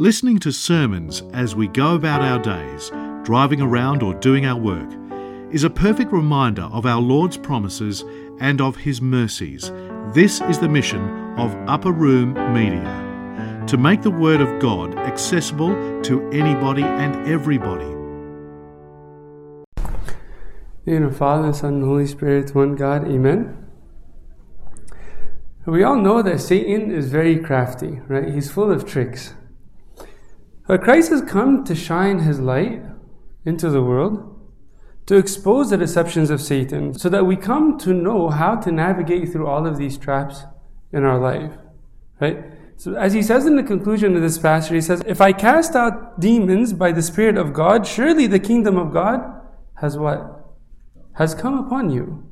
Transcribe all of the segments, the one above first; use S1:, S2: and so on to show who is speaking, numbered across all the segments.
S1: Listening to sermons as we go about our days, driving around or doing our work, is a perfect reminder of our Lord's promises and of His mercies. This is the mission of Upper Room Media to make the Word of God accessible to anybody and everybody.
S2: In the Father, Son, and Holy Spirit, one God, Amen. We all know that Satan is very crafty, right? He's full of tricks. But Christ has come to shine his light into the world to expose the deceptions of Satan so that we come to know how to navigate through all of these traps in our life. Right? So as he says in the conclusion of this passage, he says, If I cast out demons by the Spirit of God, surely the kingdom of God has what? Has come upon you.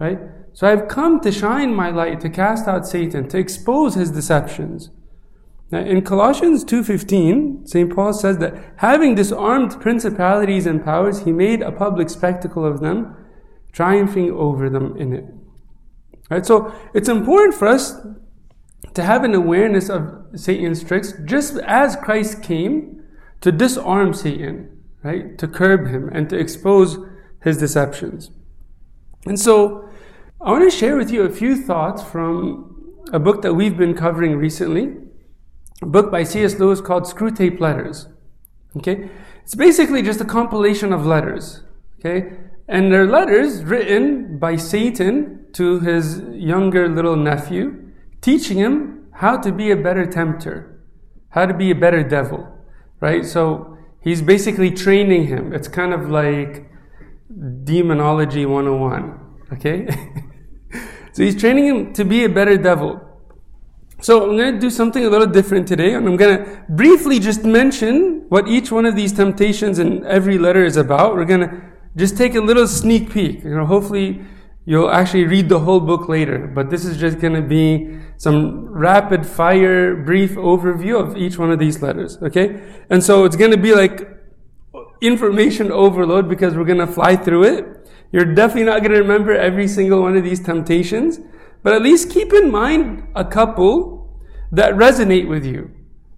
S2: Right? So I've come to shine my light, to cast out Satan, to expose his deceptions. Now, in Colossians 2.15, St. Paul says that having disarmed principalities and powers, he made a public spectacle of them, triumphing over them in it. Right? So it's important for us to have an awareness of Satan's tricks, just as Christ came to disarm Satan, right? To curb him and to expose his deceptions. And so I want to share with you a few thoughts from a book that we've been covering recently book by C.S. Lewis called Screwtape Letters. Okay? It's basically just a compilation of letters. Okay? And they're letters written by Satan to his younger little nephew, teaching him how to be a better tempter, how to be a better devil. Right? So he's basically training him. It's kind of like demonology 101. Okay? so he's training him to be a better devil. So I'm going to do something a little different today, and I'm going to briefly just mention what each one of these temptations in every letter is about. We're going to just take a little sneak peek. You know, hopefully you'll actually read the whole book later, but this is just going to be some rapid fire, brief overview of each one of these letters. Okay, and so it's going to be like information overload because we're going to fly through it. You're definitely not going to remember every single one of these temptations. But at least keep in mind a couple that resonate with you.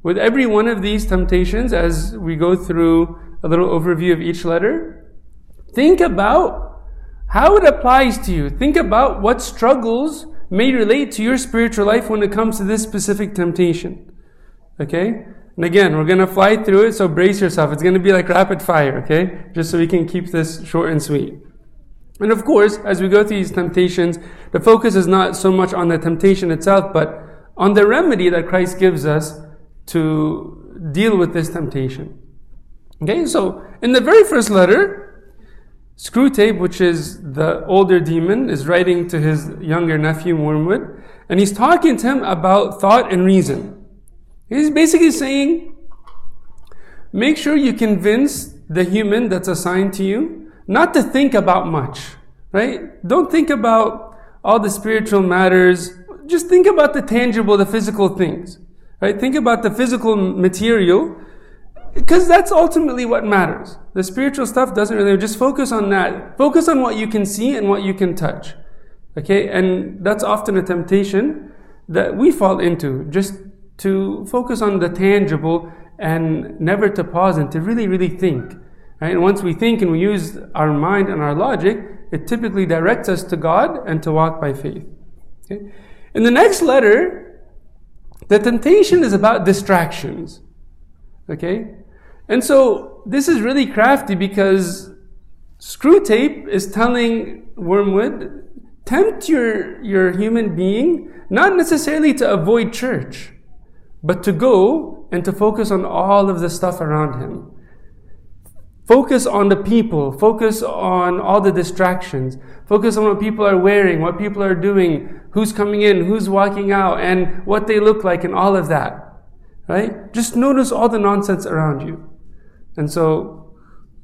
S2: With every one of these temptations, as we go through a little overview of each letter, think about how it applies to you. Think about what struggles may relate to your spiritual life when it comes to this specific temptation. Okay? And again, we're going to fly through it, so brace yourself. It's going to be like rapid fire, okay? Just so we can keep this short and sweet. And of course, as we go through these temptations, the focus is not so much on the temptation itself, but on the remedy that Christ gives us to deal with this temptation. Okay, so in the very first letter, Screwtape, which is the older demon, is writing to his younger nephew Wormwood, and he's talking to him about thought and reason. He's basically saying, make sure you convince the human that's assigned to you not to think about much, right? Don't think about all the spiritual matters. Just think about the tangible, the physical things, right? Think about the physical material because that's ultimately what matters. The spiritual stuff doesn't really, just focus on that. Focus on what you can see and what you can touch. Okay? And that's often a temptation that we fall into, just to focus on the tangible and never to pause and to really, really think. Right? And once we think and we use our mind and our logic, it typically directs us to God and to walk by faith. Okay? In the next letter, the temptation is about distractions. Okay? And so this is really crafty because Screwtape is telling Wormwood, tempt your, your human being not necessarily to avoid church, but to go and to focus on all of the stuff around him. Focus on the people. Focus on all the distractions. Focus on what people are wearing, what people are doing, who's coming in, who's walking out, and what they look like, and all of that. Right? Just notice all the nonsense around you. And so,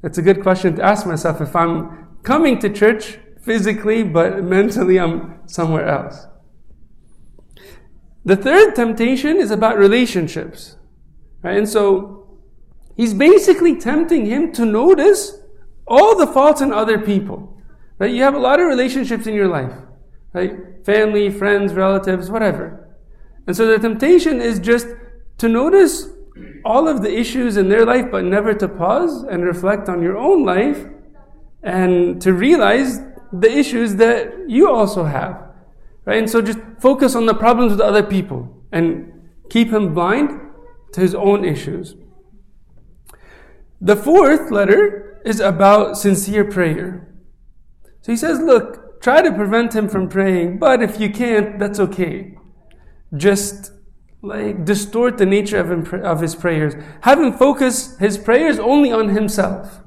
S2: it's a good question to ask myself if I'm coming to church physically, but mentally I'm somewhere else. The third temptation is about relationships. Right? And so, He's basically tempting him to notice all the faults in other people. Right? You have a lot of relationships in your life, right? Family, friends, relatives, whatever. And so the temptation is just to notice all of the issues in their life, but never to pause and reflect on your own life and to realize the issues that you also have. Right? And so just focus on the problems with other people and keep him blind to his own issues. The fourth letter is about sincere prayer. So he says, look, try to prevent him from praying, but if you can't, that's okay. Just like distort the nature of, him, of his prayers. Have him focus his prayers only on himself.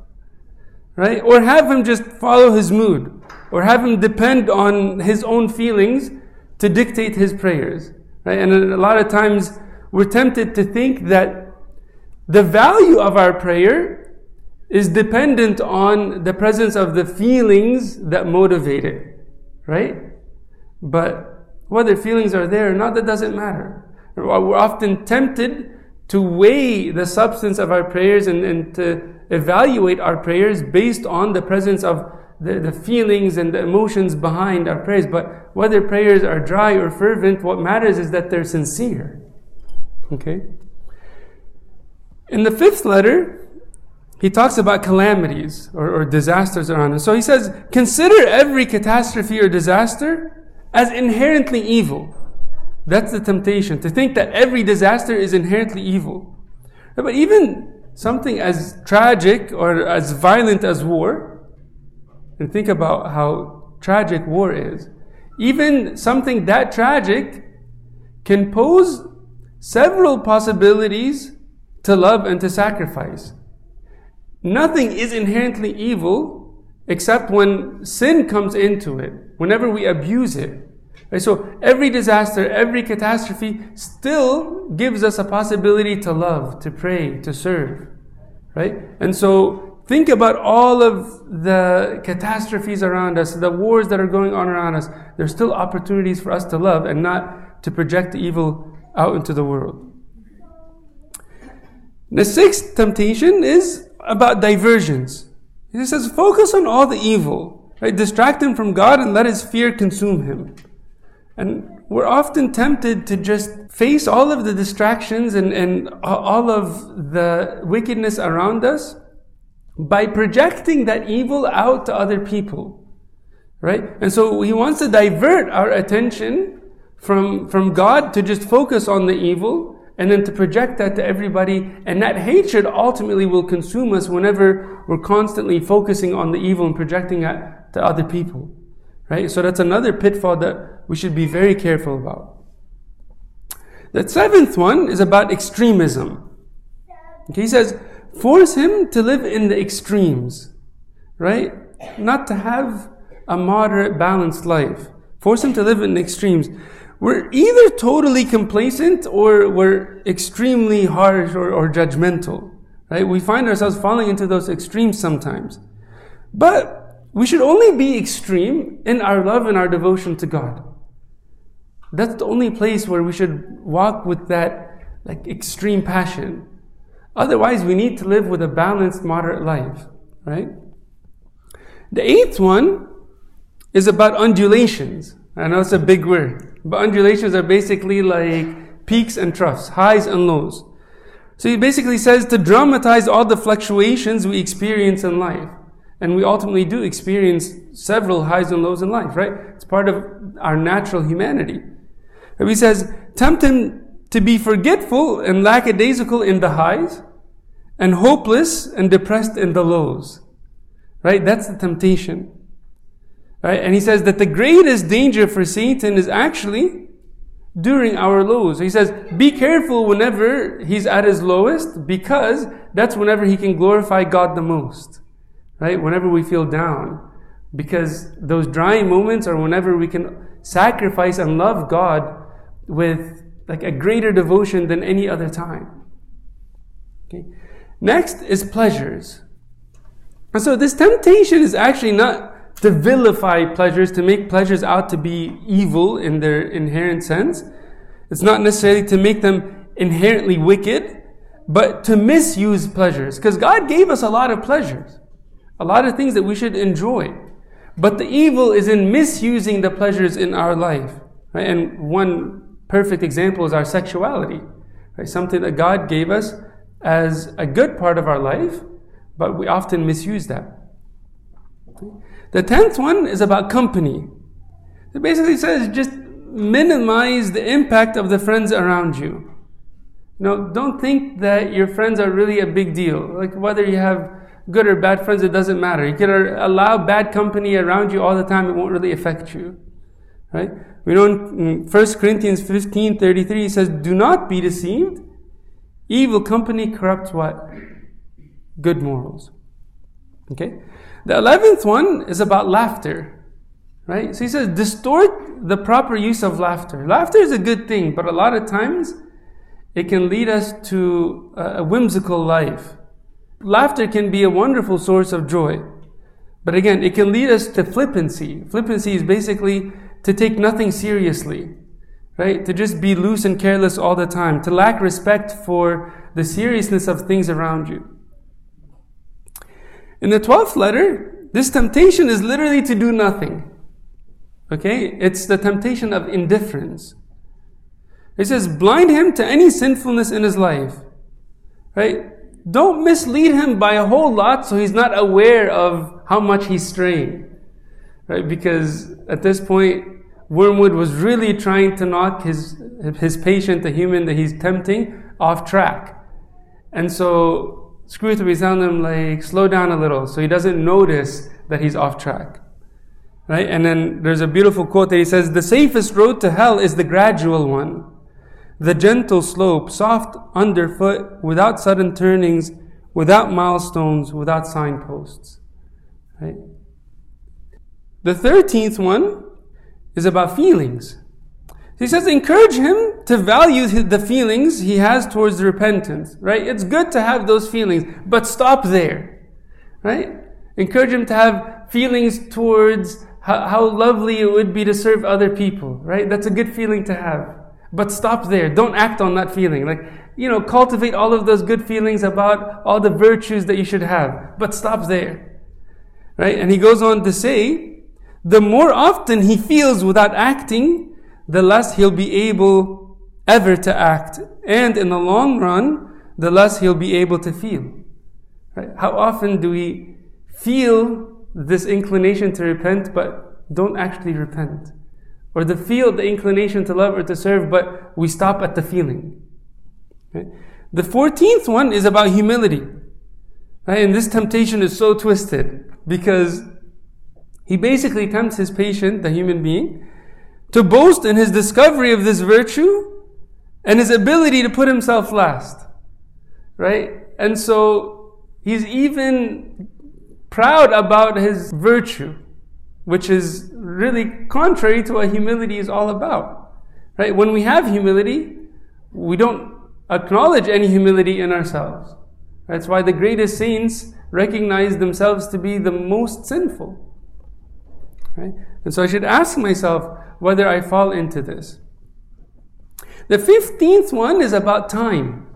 S2: Right? Or have him just follow his mood. Or have him depend on his own feelings to dictate his prayers. Right? And a lot of times we're tempted to think that the value of our prayer is dependent on the presence of the feelings that motivate it. Right? But whether feelings are there or not, that doesn't matter. We're often tempted to weigh the substance of our prayers and, and to evaluate our prayers based on the presence of the, the feelings and the emotions behind our prayers. But whether prayers are dry or fervent, what matters is that they're sincere. Okay? In the fifth letter, he talks about calamities or, or disasters around us. So he says, consider every catastrophe or disaster as inherently evil. That's the temptation, to think that every disaster is inherently evil. But even something as tragic or as violent as war, and think about how tragic war is, even something that tragic can pose several possibilities to love and to sacrifice. Nothing is inherently evil except when sin comes into it, whenever we abuse it. Right? So every disaster, every catastrophe still gives us a possibility to love, to pray, to serve. Right? And so think about all of the catastrophes around us, the wars that are going on around us. There's still opportunities for us to love and not to project evil out into the world. The sixth temptation is about diversions. He says, focus on all the evil, right? Distract him from God and let his fear consume him. And we're often tempted to just face all of the distractions and, and all of the wickedness around us by projecting that evil out to other people. Right? And so he wants to divert our attention from, from God to just focus on the evil and then to project that to everybody. And that hatred ultimately will consume us whenever we're constantly focusing on the evil and projecting it to other people. Right? So that's another pitfall that we should be very careful about. The seventh one is about extremism. Okay, he says, force him to live in the extremes, right? Not to have a moderate, balanced life. Force him to live in extremes. We're either totally complacent or we're extremely harsh or, or judgmental, right? We find ourselves falling into those extremes sometimes. But we should only be extreme in our love and our devotion to God. That's the only place where we should walk with that like extreme passion. Otherwise, we need to live with a balanced, moderate life, right? The eighth one is about undulations. I know it's a big word, but undulations are basically like peaks and troughs, highs and lows. So he basically says to dramatize all the fluctuations we experience in life. And we ultimately do experience several highs and lows in life, right? It's part of our natural humanity. And he says, tempt him to be forgetful and lackadaisical in the highs and hopeless and depressed in the lows. Right? That's the temptation. Right? And he says that the greatest danger for Satan is actually during our lows. He says, be careful whenever he's at his lowest because that's whenever he can glorify God the most right? Whenever we feel down. Because those drying moments are whenever we can sacrifice and love God with like a greater devotion than any other time. Okay. Next is pleasures. And so this temptation is actually not to vilify pleasures, to make pleasures out to be evil in their inherent sense. It's not necessarily to make them inherently wicked, but to misuse pleasures. Because God gave us a lot of pleasures a lot of things that we should enjoy. But the evil is in misusing the pleasures in our life. Right? And one perfect example is our sexuality. Right? Something that God gave us as a good part of our life, but we often misuse that. The tenth one is about company. It basically says just minimize the impact of the friends around you. You know, don't think that your friends are really a big deal. Like whether you have good or bad friends, it doesn't matter. You can allow bad company around you all the time, it won't really affect you. Right? We know in 1 Corinthians 15 33, he says, Do not be deceived. Evil company corrupts what? Good morals. Okay? The eleventh one is about laughter. Right? So he says, distort the proper use of laughter. Laughter is a good thing, but a lot of times it can lead us to a whimsical life. Laughter can be a wonderful source of joy. But again, it can lead us to flippancy. Flippancy is basically to take nothing seriously, right? To just be loose and careless all the time, to lack respect for the seriousness of things around you. In the 12th letter, this temptation is literally to do nothing. Okay? It's the temptation of indifference. It says, blind him to any sinfulness in his life. Right? Don't mislead him by a whole lot so he's not aware of how much he's straying. Right? Because at this point, Wormwood was really trying to knock his, his patient, the human that he's tempting, off track. And so Is telling him, like, slow down a little so he doesn't notice that he's off track. Right? And then there's a beautiful quote that he says, The safest road to hell is the gradual one the gentle slope, soft underfoot, without sudden turnings, without milestones, without signposts. Right? The thirteenth one is about feelings. He says, encourage him to value the feelings he has towards repentance, right? It's good to have those feelings, but stop there, right? Encourage him to have feelings towards how, how lovely it would be to serve other people, right? That's a good feeling to have. But stop there. Don't act on that feeling. Like, you know, cultivate all of those good feelings about all the virtues that you should have. But stop there. Right? And he goes on to say, the more often he feels without acting, the less he'll be able ever to act. And in the long run, the less he'll be able to feel. Right? How often do we feel this inclination to repent, but don't actually repent? or the feel, the inclination to love or to serve, but we stop at the feeling. Right? The 14th one is about humility. Right? And this temptation is so twisted because he basically tempts his patient, the human being, to boast in his discovery of this virtue and his ability to put himself last. Right? And so he's even proud about his virtue which is really contrary to what humility is all about. Right? When we have humility, we don't acknowledge any humility in ourselves. That's why the greatest saints recognize themselves to be the most sinful. Right? And so I should ask myself whether I fall into this. The 15th one is about time.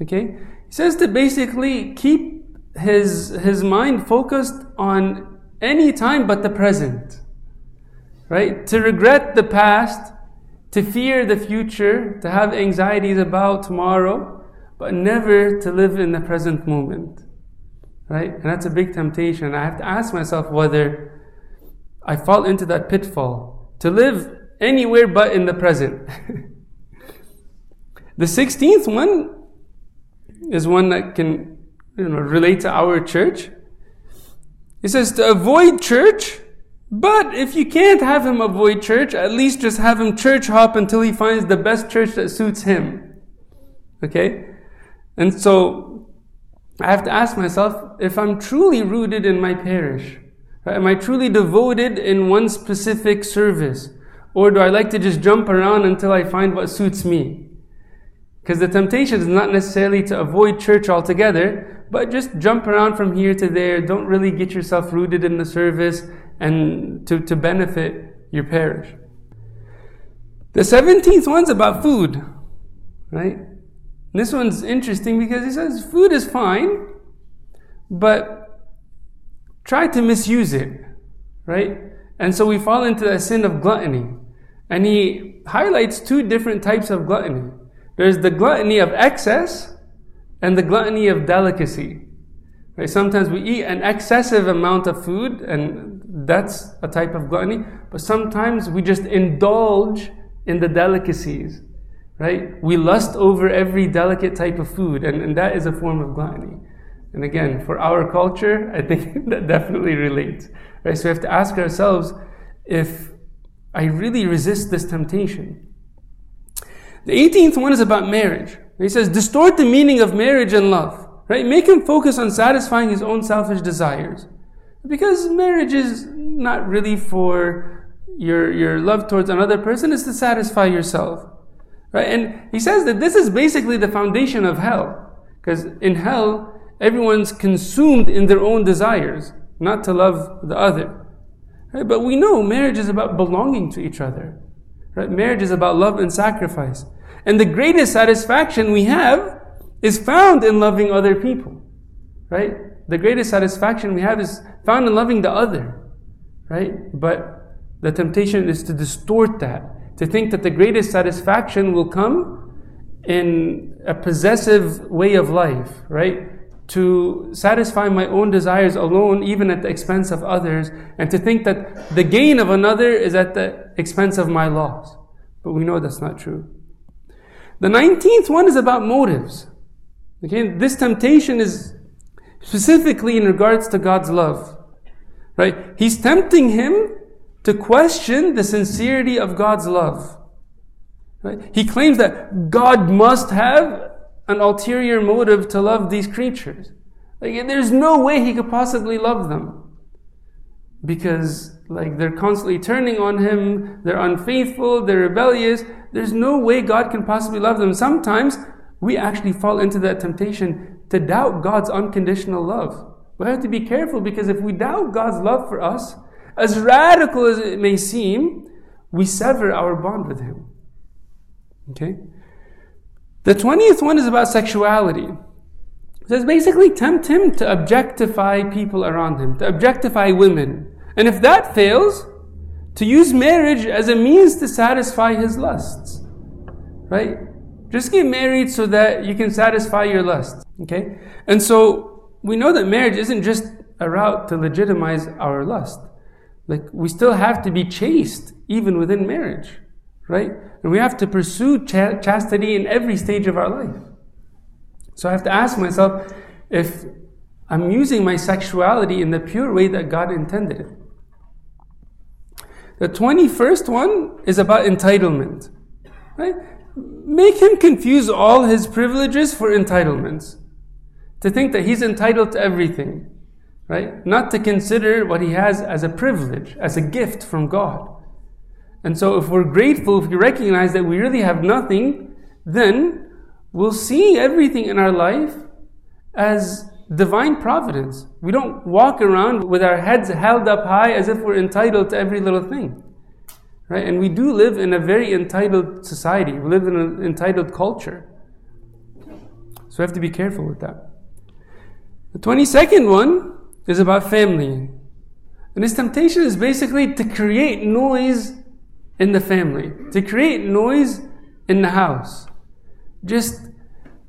S2: Okay? He says to basically keep his, his mind focused on any time but the present. Right? To regret the past, to fear the future, to have anxieties about tomorrow, but never to live in the present moment. Right? And that's a big temptation. I have to ask myself whether I fall into that pitfall to live anywhere but in the present. the 16th one is one that can you know, relate to our church. He says to avoid church, but if you can't have him avoid church, at least just have him church hop until he finds the best church that suits him. Okay? And so I have to ask myself if I'm truly rooted in my parish. Am I truly devoted in one specific service? Or do I like to just jump around until I find what suits me? Because the temptation is not necessarily to avoid church altogether, but just jump around from here to there. Don't really get yourself rooted in the service and to, to benefit your parish. The 17th one's about food, right? This one's interesting because he says food is fine, but try to misuse it, right? And so we fall into the sin of gluttony. And he highlights two different types of gluttony. There's the gluttony of excess, and the gluttony of delicacy. Right? Sometimes we eat an excessive amount of food, and that's a type of gluttony, but sometimes we just indulge in the delicacies. Right? We lust over every delicate type of food, and, and that is a form of gluttony. And again, for our culture, I think that definitely relates. Right? So we have to ask ourselves if I really resist this temptation. The 18th one is about marriage. He says, distort the meaning of marriage and love. Right? Make him focus on satisfying his own selfish desires. Because marriage is not really for your, your love towards another person, it's to satisfy yourself. Right? And he says that this is basically the foundation of hell. Because in hell, everyone's consumed in their own desires, not to love the other. Right? But we know marriage is about belonging to each other. Right? Marriage is about love and sacrifice. And the greatest satisfaction we have is found in loving other people. Right? The greatest satisfaction we have is found in loving the other. Right? But the temptation is to distort that, to think that the greatest satisfaction will come in a possessive way of life, right? To satisfy my own desires alone, even at the expense of others, and to think that the gain of another is at the expense of my loss. But we know that's not true. The 19th one is about motives. Okay, this temptation is specifically in regards to God's love. Right? He's tempting him to question the sincerity of God's love. Right? He claims that God must have an ulterior motive to love these creatures. Like, there's no way he could possibly love them. Because, like, they're constantly turning on him, they're unfaithful, they're rebellious. There's no way God can possibly love them. Sometimes we actually fall into that temptation to doubt God's unconditional love. We have to be careful because if we doubt God's love for us, as radical as it may seem, we sever our bond with Him. Okay? The 20th one is about sexuality. It says basically tempt him to objectify people around him, to objectify women. And if that fails, to use marriage as a means to satisfy his lusts. Right? Just get married so that you can satisfy your lusts. Okay? And so we know that marriage isn't just a route to legitimize our lust. Like we still have to be chaste even within marriage. Right? And we have to pursue ch- chastity in every stage of our life. So I have to ask myself if I'm using my sexuality in the pure way that God intended it. The 21st one is about entitlement. Right? Make him confuse all his privileges for entitlements. To think that he's entitled to everything. Right? Not to consider what he has as a privilege, as a gift from God. And so, if we're grateful, if we recognize that we really have nothing, then we'll see everything in our life as divine providence. We don't walk around with our heads held up high as if we're entitled to every little thing. Right? And we do live in a very entitled society, we live in an entitled culture. So we have to be careful with that. The 22nd one is about family. And this temptation is basically to create noise in the family, to create noise in the house. Just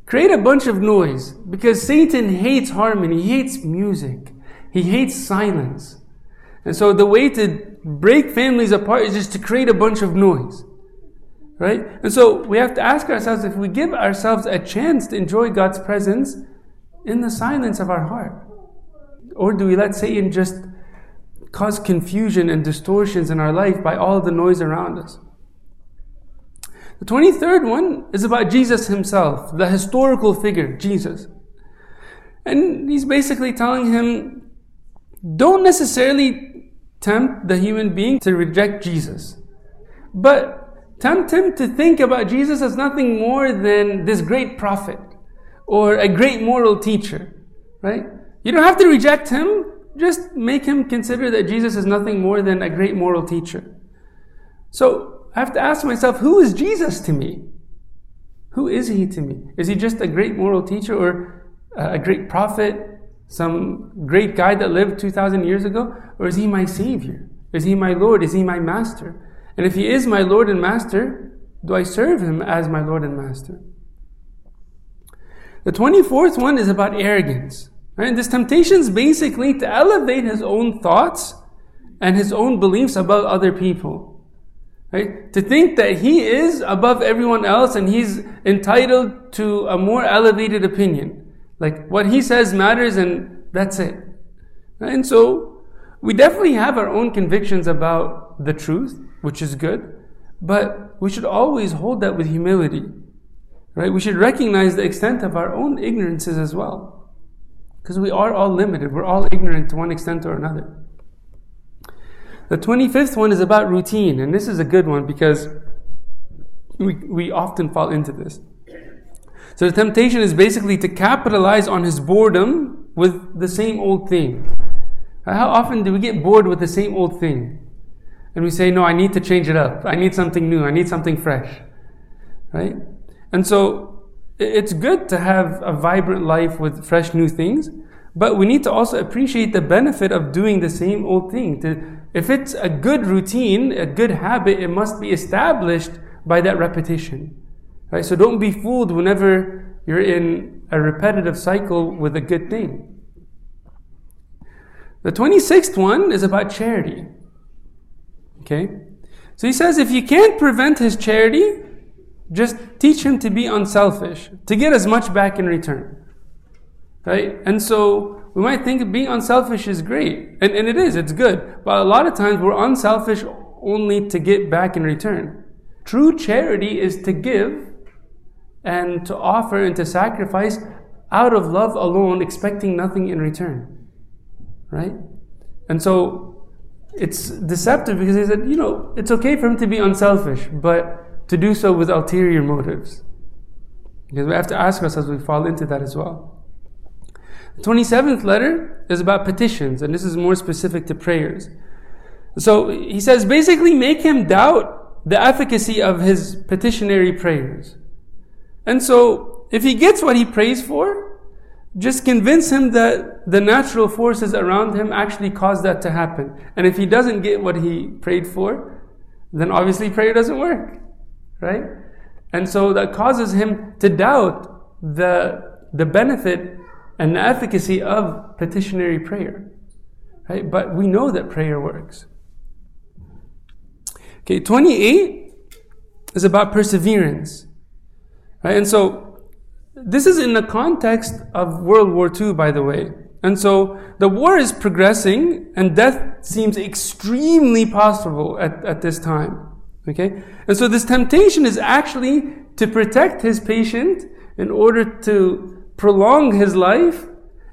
S2: create a bunch of noise because Satan hates harmony, he hates music, he hates silence. And so the way to break families apart is just to create a bunch of noise. Right? And so we have to ask ourselves if we give ourselves a chance to enjoy God's presence in the silence of our heart. Or do we let Satan just cause confusion and distortions in our life by all the noise around us. The 23rd one is about Jesus himself, the historical figure, Jesus. And he's basically telling him, don't necessarily tempt the human being to reject Jesus, but tempt him to think about Jesus as nothing more than this great prophet or a great moral teacher, right? You don't have to reject him, just make him consider that Jesus is nothing more than a great moral teacher. So I have to ask myself, who is Jesus to me? Who is he to me? Is he just a great moral teacher or a great prophet, some great guy that lived 2,000 years ago? Or is he my Savior? Is he my Lord? Is he my Master? And if he is my Lord and Master, do I serve him as my Lord and Master? The 24th one is about arrogance. Right? This temptation is basically to elevate his own thoughts and his own beliefs about other people. Right? To think that he is above everyone else and he's entitled to a more elevated opinion. Like what he says matters and that's it. And so we definitely have our own convictions about the truth, which is good, but we should always hold that with humility. Right? We should recognize the extent of our own ignorances as well. Because we are all limited. We're all ignorant to one extent or another. The 25th one is about routine, and this is a good one because we, we often fall into this. So the temptation is basically to capitalize on his boredom with the same old thing. How often do we get bored with the same old thing? And we say, no, I need to change it up. I need something new. I need something fresh. Right? And so it's good to have a vibrant life with fresh new things, but we need to also appreciate the benefit of doing the same old thing. To, if it's a good routine, a good habit, it must be established by that repetition. Right? So don't be fooled whenever you're in a repetitive cycle with a good thing. The 26th one is about charity. Okay? So he says if you can't prevent his charity, just teach him to be unselfish, to get as much back in return. Right? And so we might think being unselfish is great. And, and it is, it's good. But a lot of times we're unselfish only to get back in return. True charity is to give and to offer and to sacrifice out of love alone, expecting nothing in return. Right? And so it's deceptive because he said, you know, it's okay for him to be unselfish, but to do so with ulterior motives. Because we have to ask ourselves, we fall into that as well. The 27th letter is about petitions, and this is more specific to prayers. So he says basically make him doubt the efficacy of his petitionary prayers. And so if he gets what he prays for, just convince him that the natural forces around him actually caused that to happen. And if he doesn't get what he prayed for, then obviously prayer doesn't work. Right? And so that causes him to doubt the, the benefit and the efficacy of petitionary prayer. Right? But we know that prayer works. Okay, 28 is about perseverance. Right? And so this is in the context of World War II, by the way. And so the war is progressing and death seems extremely possible at, at this time. Okay? And so this temptation is actually to protect his patient in order to prolong his life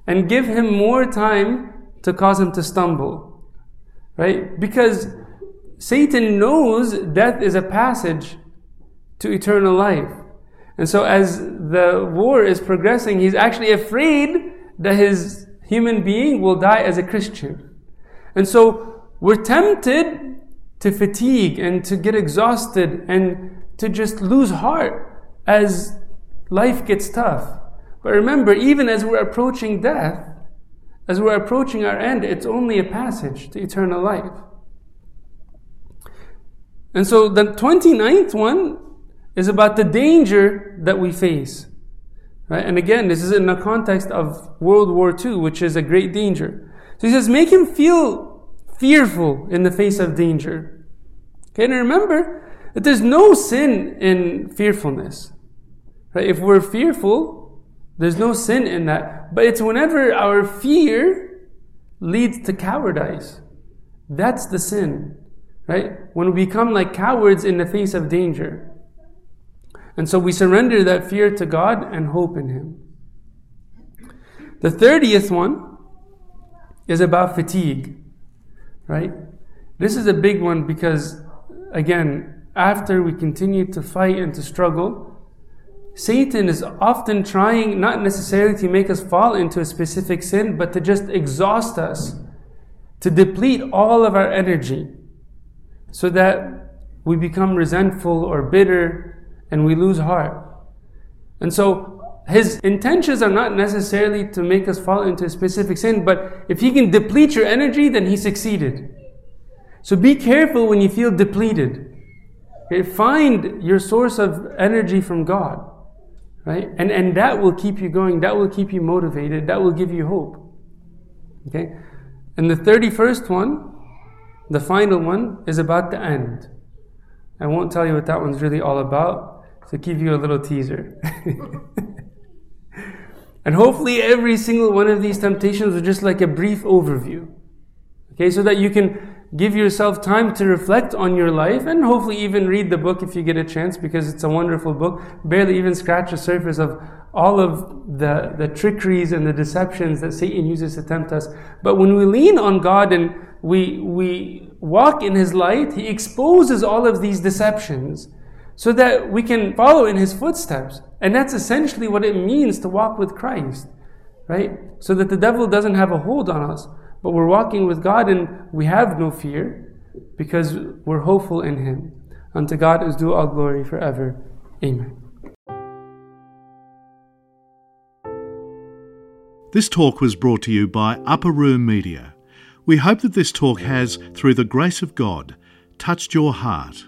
S2: and give him more time to cause him to stumble. Right? Because Satan knows death is a passage to eternal life. And so as the war is progressing, he's actually afraid that his human being will die as a Christian. And so we're tempted to fatigue and to get exhausted and to just lose heart as life gets tough. But remember, even as we're approaching death, as we're approaching our end, it's only a passage to eternal life. And so the 29th one is about the danger that we face. Right? And again, this is in the context of World War II, which is a great danger. So he says, make him feel fearful in the face of danger. Okay, and remember that there's no sin in fearfulness. Right? If we're fearful, there's no sin in that. But it's whenever our fear leads to cowardice. That's the sin. Right? When we become like cowards in the face of danger. And so we surrender that fear to God and hope in Him. The 30th one is about fatigue. Right? This is a big one because, again, after we continue to fight and to struggle, Satan is often trying not necessarily to make us fall into a specific sin, but to just exhaust us, to deplete all of our energy, so that we become resentful or bitter and we lose heart. And so his intentions are not necessarily to make us fall into a specific sin, but if he can deplete your energy, then he succeeded. So be careful when you feel depleted. Okay, find your source of energy from God. Right? And, and that will keep you going, that will keep you motivated, that will give you hope. Okay? And the 31st one, the final one, is about the end. I won't tell you what that one's really all about, to give you a little teaser. and hopefully, every single one of these temptations is just like a brief overview. Okay, so that you can give yourself time to reflect on your life and hopefully even read the book if you get a chance because it's a wonderful book. Barely even scratch the surface of all of the, the trickeries and the deceptions that Satan uses to tempt us. But when we lean on God and we, we walk in His light, He exposes all of these deceptions so that we can follow in His footsteps. And that's essentially what it means to walk with Christ, right? So that the devil doesn't have a hold on us, but we're walking with God and we have no fear because we're hopeful in Him. Unto God is due all glory forever. Amen.
S1: This talk was brought to you by Upper Room Media. We hope that this talk has, through the grace of God, touched your heart,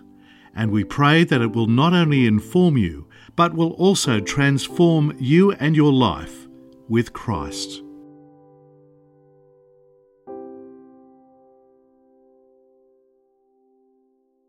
S1: and we pray that it will not only inform you, but will also transform you and your life with Christ.